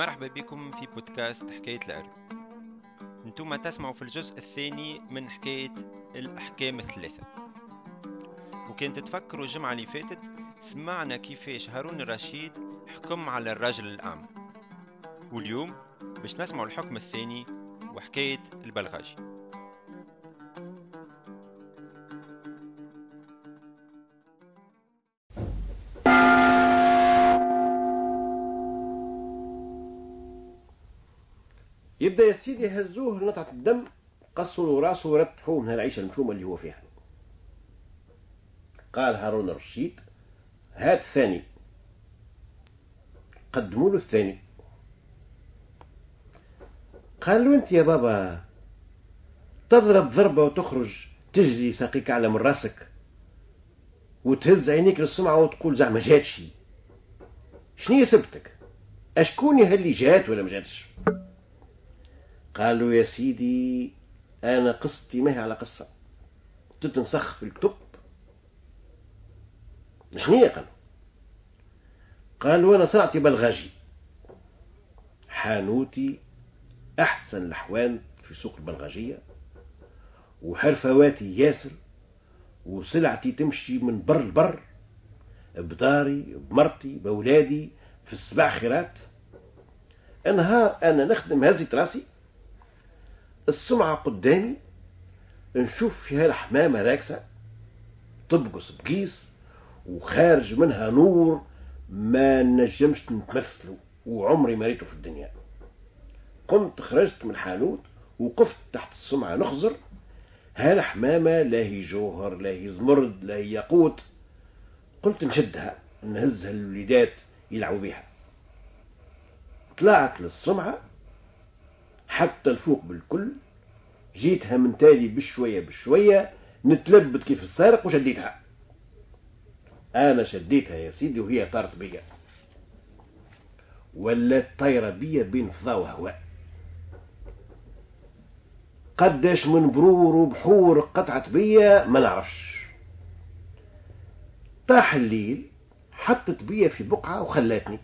مرحبا بكم في بودكاست حكاية الأرض. أنتم تسمعوا في الجزء الثاني من حكاية الأحكام الثلاثة. وكنت تفكروا الجمعة اللي فاتت سمعنا كيفاش هارون الرشيد حكم على الرجل الأعمى. واليوم باش نسمعوا الحكم الثاني وحكاية البلغاجي. يبدأ يا سيدي يهزوه لنطعة الدم قصوا راسه ورتحوه من هالعيشة المشومة اللي هو فيها. قال هارون الرشيد هات الثاني. قدموا له الثاني. قال له أنت يا بابا تضرب ضربة وتخرج تجري ساقيك على من رأسك وتهز عينيك للسمعة وتقول زعما جاتشي شنو سبتك؟ اشكون اللي جات ولا ما جاتش؟ قالوا يا سيدي أنا قصتي ما هي على قصة. تتنسخ في الكتب. شنية قالوا قالوا أنا صنعتي بلغاجي. حانوتي أحسن الأحوان في سوق البلغاجية. وحرفواتي ياسر. وسلعتي تمشي من بر لبر. بداري بمرتي بولادي في السبع خيرات. نهار أنا نخدم هزة راسي السمعة قدامي نشوف فيها الحمامة راكسة تبقص بقيس وخارج منها نور ما نجمش نتمثله وعمري ما في الدنيا. قمت خرجت من الحانوت وقفت تحت السمعة نخزر هالحمامة لا هي جوهر لا هي زمرد لا هي ياقوت قلت نشدها نهزها الوليدات يلعبوا بها طلعت للسمعة حتى الفوق بالكل جيتها من تالي بشوية بشوية نتلبت كيف السارق وشديتها. أنا شديتها يا سيدي وهي طارت بيا. ولا طايرة بيا بين فضاء وهواء. قداش من برور وبحور قطعت بيا ما نعرفش. طاح الليل حطت بيا في بقعة وخلاتني.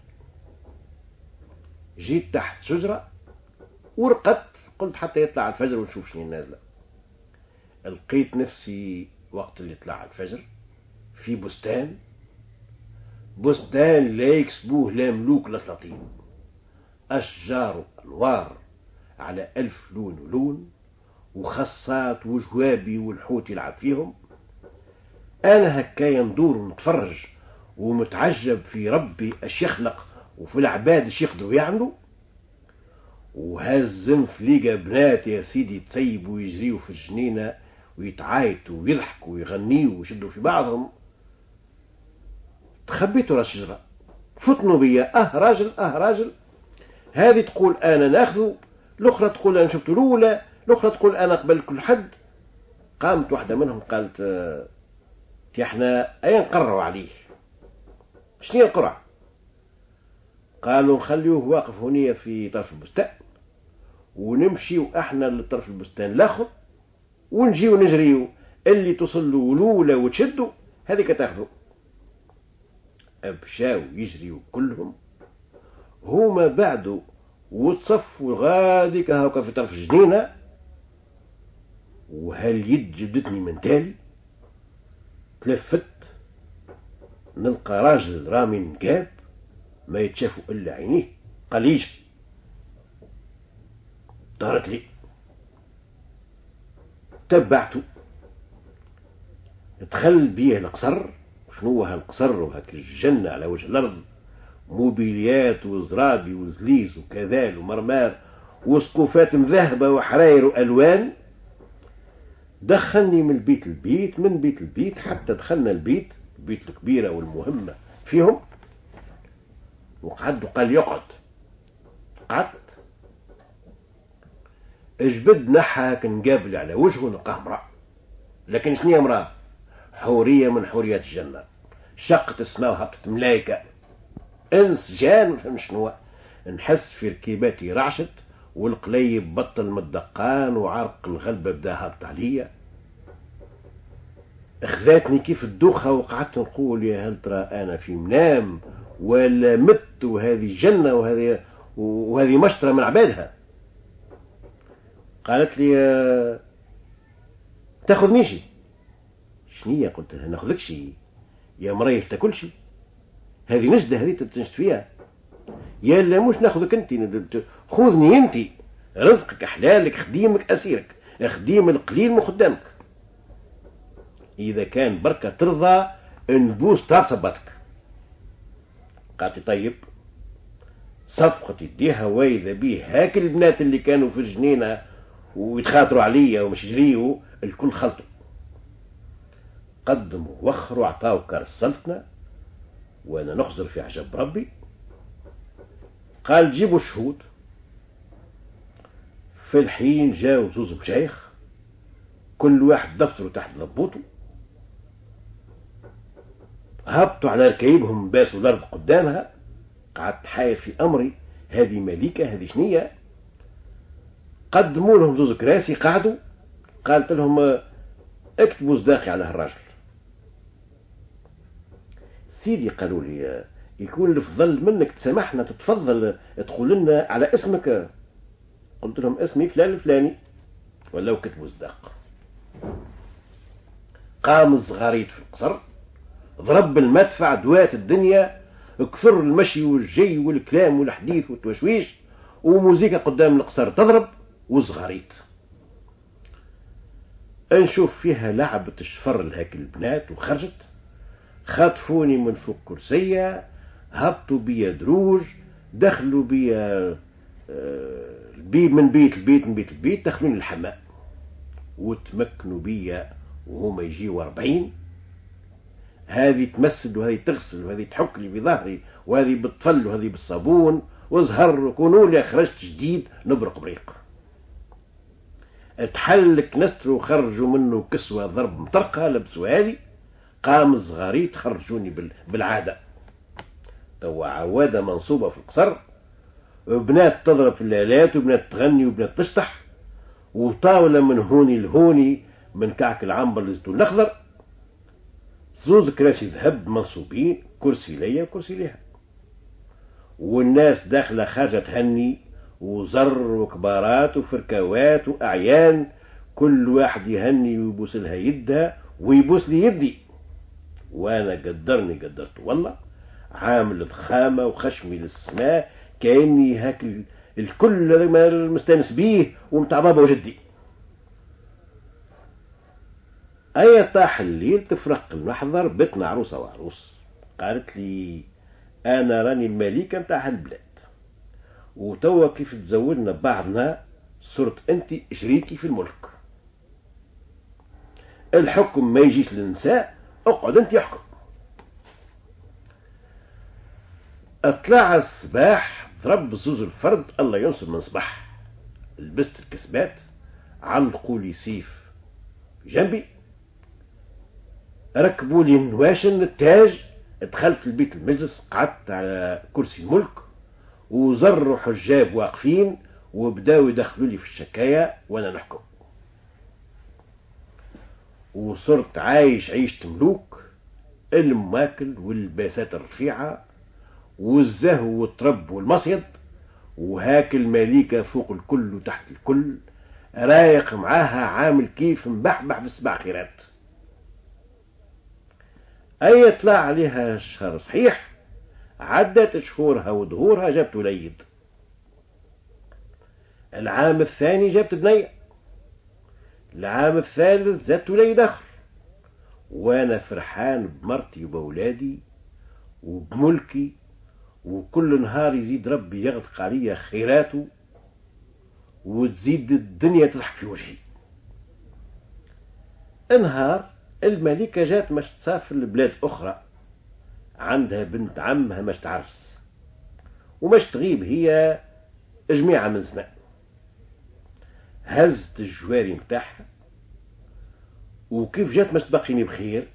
جيت تحت شجرة ورقدت قلت حتى يطلع الفجر ونشوف شنو نازلة لقيت نفسي وقت اللي طلع الفجر في بستان. بستان لا يكسبوه لا ملوك لا سلاطين. أشجار أنوار على ألف لون ولون وخصات وجوابي والحوت يلعب فيهم. أنا هكايا ندور ونتفرج ومتعجب في ربي اش يخلق وفي العباد اش يقدروا يعملوا. وهزم فليقة بنات يا سيدي تسيبوا ويجريوا في الجنينة ويتعايتوا ويضحكوا ويغنيوا ويشدوا في بعضهم. تخبيتوا راس الشجرة فتنوا بيا. أه راجل أه راجل. هذه تقول أنا ناخذه الأخرى تقول أنا شفته الأولى الأخرى تقول أنا قبل كل حد. قامت واحدة منهم قالت تي إحنا أين نقرروا عليه؟ شنو القرعة؟ قالوا نخليوه واقف هنا في طرف البستان ونمشيو إحنا لطرف البستان الآخر ونجيو نجريو. اللي توصل له الأولى وتشدوا هذيك تاخذوا. أبشاو يجريو كلهم. هما بعدوا وتصفوا غاديك هاكا في طرف الجنينة وهاليد جبدتني من تالي؟ تلفت. نلقى راجل رامي نقاب. ما يتشافوا إلا عينيه. قليج دارت لي. تبعته دخل بيه القصر شنو هالقصر وهاك الجنة على وجه الأرض؟ موبيليات وزرابي وزليز وكذال ومرمار وسقوفات مذهبة وحراير وألوان. دخلني من البيت البيت من بيت البيت حتى دخلنا البيت البيت الكبيرة والمهمة. فيهم؟ وقعد وقال يقعد. قعدت. اجبد نحاك نقابل على وجهه نلقاه امرأة لكن شنو امرأة حورية من حوريات الجنة. شقت السماء وهبطت ملايكة. انس جان فهم شنو نحس في ركيباتي رعشت والقليب بطل من الدقان وعرق الغلبة بدا هابط عليا أخذتني كيف الدوخة وقعدت نقول يا هل ترى أنا في منام ولا مت وهذه جنة وهذه وهذه مشترى من عبادها. قالت لي آه، تاخذ شي شنية قلت لها ناخذك شي. يا مريح تاكل شي. هذه نجدة هذه تنجد فيها. يا لا مش ناخذك انت خذني انت. رزقك حلالك خديمك أسيرك. خديم القليل من خدامك. إذا كان بركة ترضى نبوس تاع صباتك قالت طيب. صفقة يديها وايذا بيه هاك البنات اللي كانوا في الجنينة ويتخاطروا عليا ومش جريوا الكل خلطوا. قدموا وخروا عطاو كار السلطنة وأنا نخزر في عجب ربي. قال جيبوا الشهود في الحين جاو زوز مشايخ كل واحد دفتره تحت ضبوطه هبطوا على ركايبهم باسوا الأرض قدامها. قعدت حاير في أمري هذه ملكه هذه شنية؟ قدموا لهم زوز كراسي قعدوا قالت لهم اكتبوا صداقي على هالراجل سيدي قالوا لي يكون الفضل منك تسامحنا تتفضل تقول لنا على اسمك. قلت لهم اسمي فلان الفلاني. ولو كتبوا صداق قام الزغاريت في القصر ضرب المدفع دوات الدنيا كثر المشي والجي والكلام والحديث والتوشويش وموزيكا قدام القصر تضرب. وزغاريت نشوف فيها لعبة الشفر لهاك البنات وخرجت. خطفوني من فوق كرسية هبطوا بيا دروج دخلوا بيا آه، البيت من بيت البيت من بيت البيت دخلوني الحمام وتمكنوا بيا وهما يجيوا أربعين. هذه تمسد وهذه تغسل وهذه تحك لي بظهري وهذه بالطفل وهذه بالصابون. وزهر وكونوا لي خرجت جديد نبرق بريق. تحلك نستر وخرجوا منه كسوة ضرب مطرقة لبسوا هذه قام الصغاري تخرجوني بالعادة. توا عوادة منصوبة في القصر بنات تضرب في الآلات وبنات تغني وبنات تشطح وطاولة من هوني لهوني من كعك العنبر للزيتون الأخضر. زوز كراسي ذهب منصوبين كرسي ليا وكرسي ليها. والناس داخلة خارجة تهني وزر وكبارات وفركوات وأعيان كل واحد يهني ويبوس لها يدها ويبوس لي يدي. وأنا قدرني قدرت والله. عامل ضخامة وخشمي للسماء كأني هاك الكل مستانس بيه ومتاع بابا وجدي. أي طاح الليل تفرق المحضر بيتنا عروسة وعروس. قالت لي أنا راني الملكة متاع هالبلاد وتوا كيف تزوجنا بعضنا صرت أنت شريكي في الملك. الحكم ما يجيش للنساء اقعد أنت يحكم. أطلع الصباح ضرب زوز الفرد الله ينصر من صباح. لبست الكسبات علقوا لي سيف جنبي. ركبوا لي نواشن التاج دخلت البيت المجلس قعدت على كرسي الملك. وزروا حجاب واقفين وبداوا يدخلوا لي في الشكاية وأنا نحكم. وصرت عايش عيشة ملوك الماكل واللباسات الرفيعة والزهو والطرب والمصيد وهاك المليكة فوق الكل وتحت الكل رايق معاها عامل كيف مبحبح في السبع خيرات. أي طلع عليها شهر صحيح عدت شهورها ودهورها جابت وليد. العام الثاني جابت بنية العام الثالث زادت وليد آخر. وأنا فرحان بمرتي وبولادي وبملكي وكل نهار يزيد ربي يغدق عليا خيراته وتزيد الدنيا تضحك في وجهي. نهار الملكة جات مش تسافر لبلاد أخرى. عندها بنت عمها مش تعرس ومش تغيب هي جميعة من زمان هزت الجواري متاعها. وكيف جات مش تبقيني بخير؟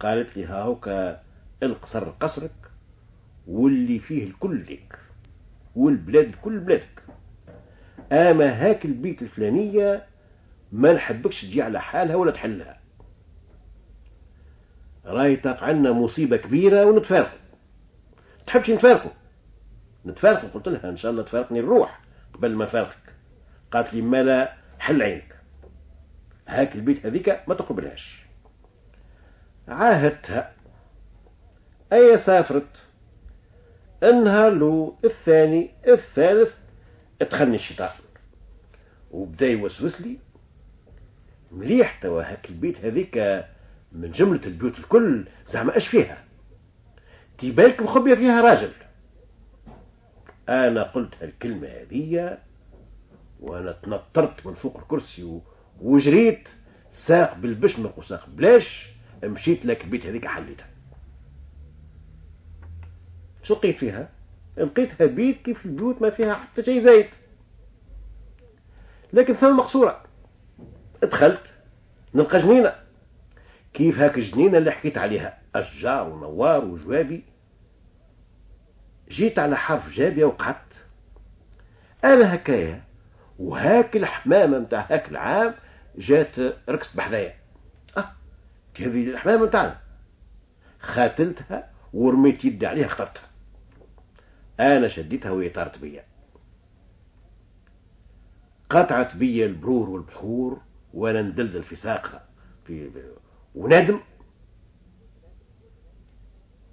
قالت لي هاوكا القصر قصرك واللي فيه الكل ليك والبلاد الكل بلادك. أما هاك البيت الفلانية ما نحبكش تجي على حالها ولا تحلها. راهي تقع عنا مصيبة كبيرة ونتفارقوا. تحبش نتفارقوا. نتفارق قلت لها إن شاء الله تفارقني الروح قبل ما فارقك قالت لي ما لا حل عينك. هاك البيت هذيك ما تقبلهاش. عاهدتها. أي سافرت؟ النهار له الثاني الثالث ادخلني الشيطان وبدأ يوسوس لي. مليح توا هاك البيت هذيك من جملة البيوت الكل زعما اش فيها؟ تيبالك مخبية فيها راجل. أنا قلت هالكلمة هذية وأنا تنطرت من فوق الكرسي وجريت ساق بالبشمق وساق بلاش مشيت لك البيت هذيك حليتها. شو لقيت فيها؟ لقيتها بيت كيف البيوت ما فيها حتى شيء زايد. لكن ثم مقصورة. دخلت نلقى جنينة. كيف هاك الجنينة اللي حكيت عليها؟ أشجار ونوار وجوابي. جيت على حرف جابية وقعدت. أنا هكايا وهاك الحمامة متاع هاك العام جات ركست بحذايا. آه هذه الحمامة متاعنا؟ خاتلتها ورميت يدي عليها اخترتها أنا شديتها وهي طارت بيا. قطعت بيا البرور والبحور وأنا ندلدل في ساقها في ونادم.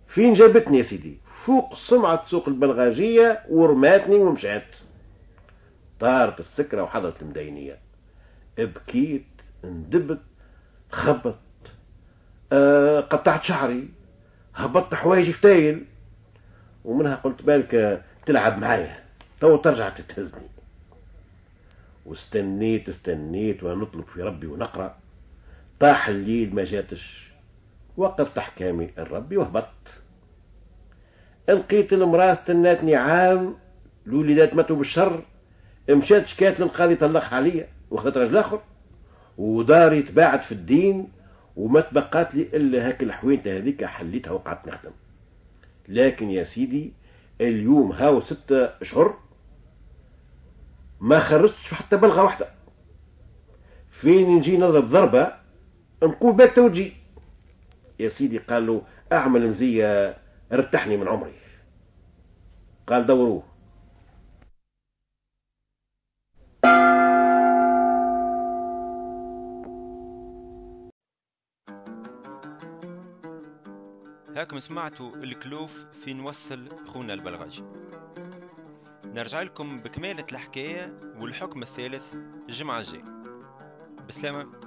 فين جابتني يا سيدي؟ فوق سمعة سوق البلغاجية ورماتني ومشات. طارت السكرة وحضرت المدينية. بكيت ندبت خبط آه قطعت شعري. هبطت حوايجي فتايل ومنها قلت بالك تلعب معايا. تو ترجع تتهزني. واستنيت استنيت ونطلب في ربي ونقرأ. طاح الليل ما جاتش. وقفت احكامي الربي وهبطت. لقيت المرأة استناتني عام الوليدات ماتوا بالشر. مشات شكات للقاضي طلقها عليا وخذت راجل آخر. وداري تباعت في الدين وما تبقات لي إلا هاك الحوينته هذيك حليتها وقعدت نخدم. لكن يا سيدي اليوم هاو ستة اشهر ما خرجتش حتى بلغة واحدة. فين نجي نضرب ضربة نقول بات توجي. يا سيدي قال له أعمل مزية رتحني من عمري. قال دوروه هاكم سمعتوا الكلوف في نوصل خونا البلغاجي نرجع لكم بكمالة الحكاية والحكم الثالث الجمعة الجاي بسلامة.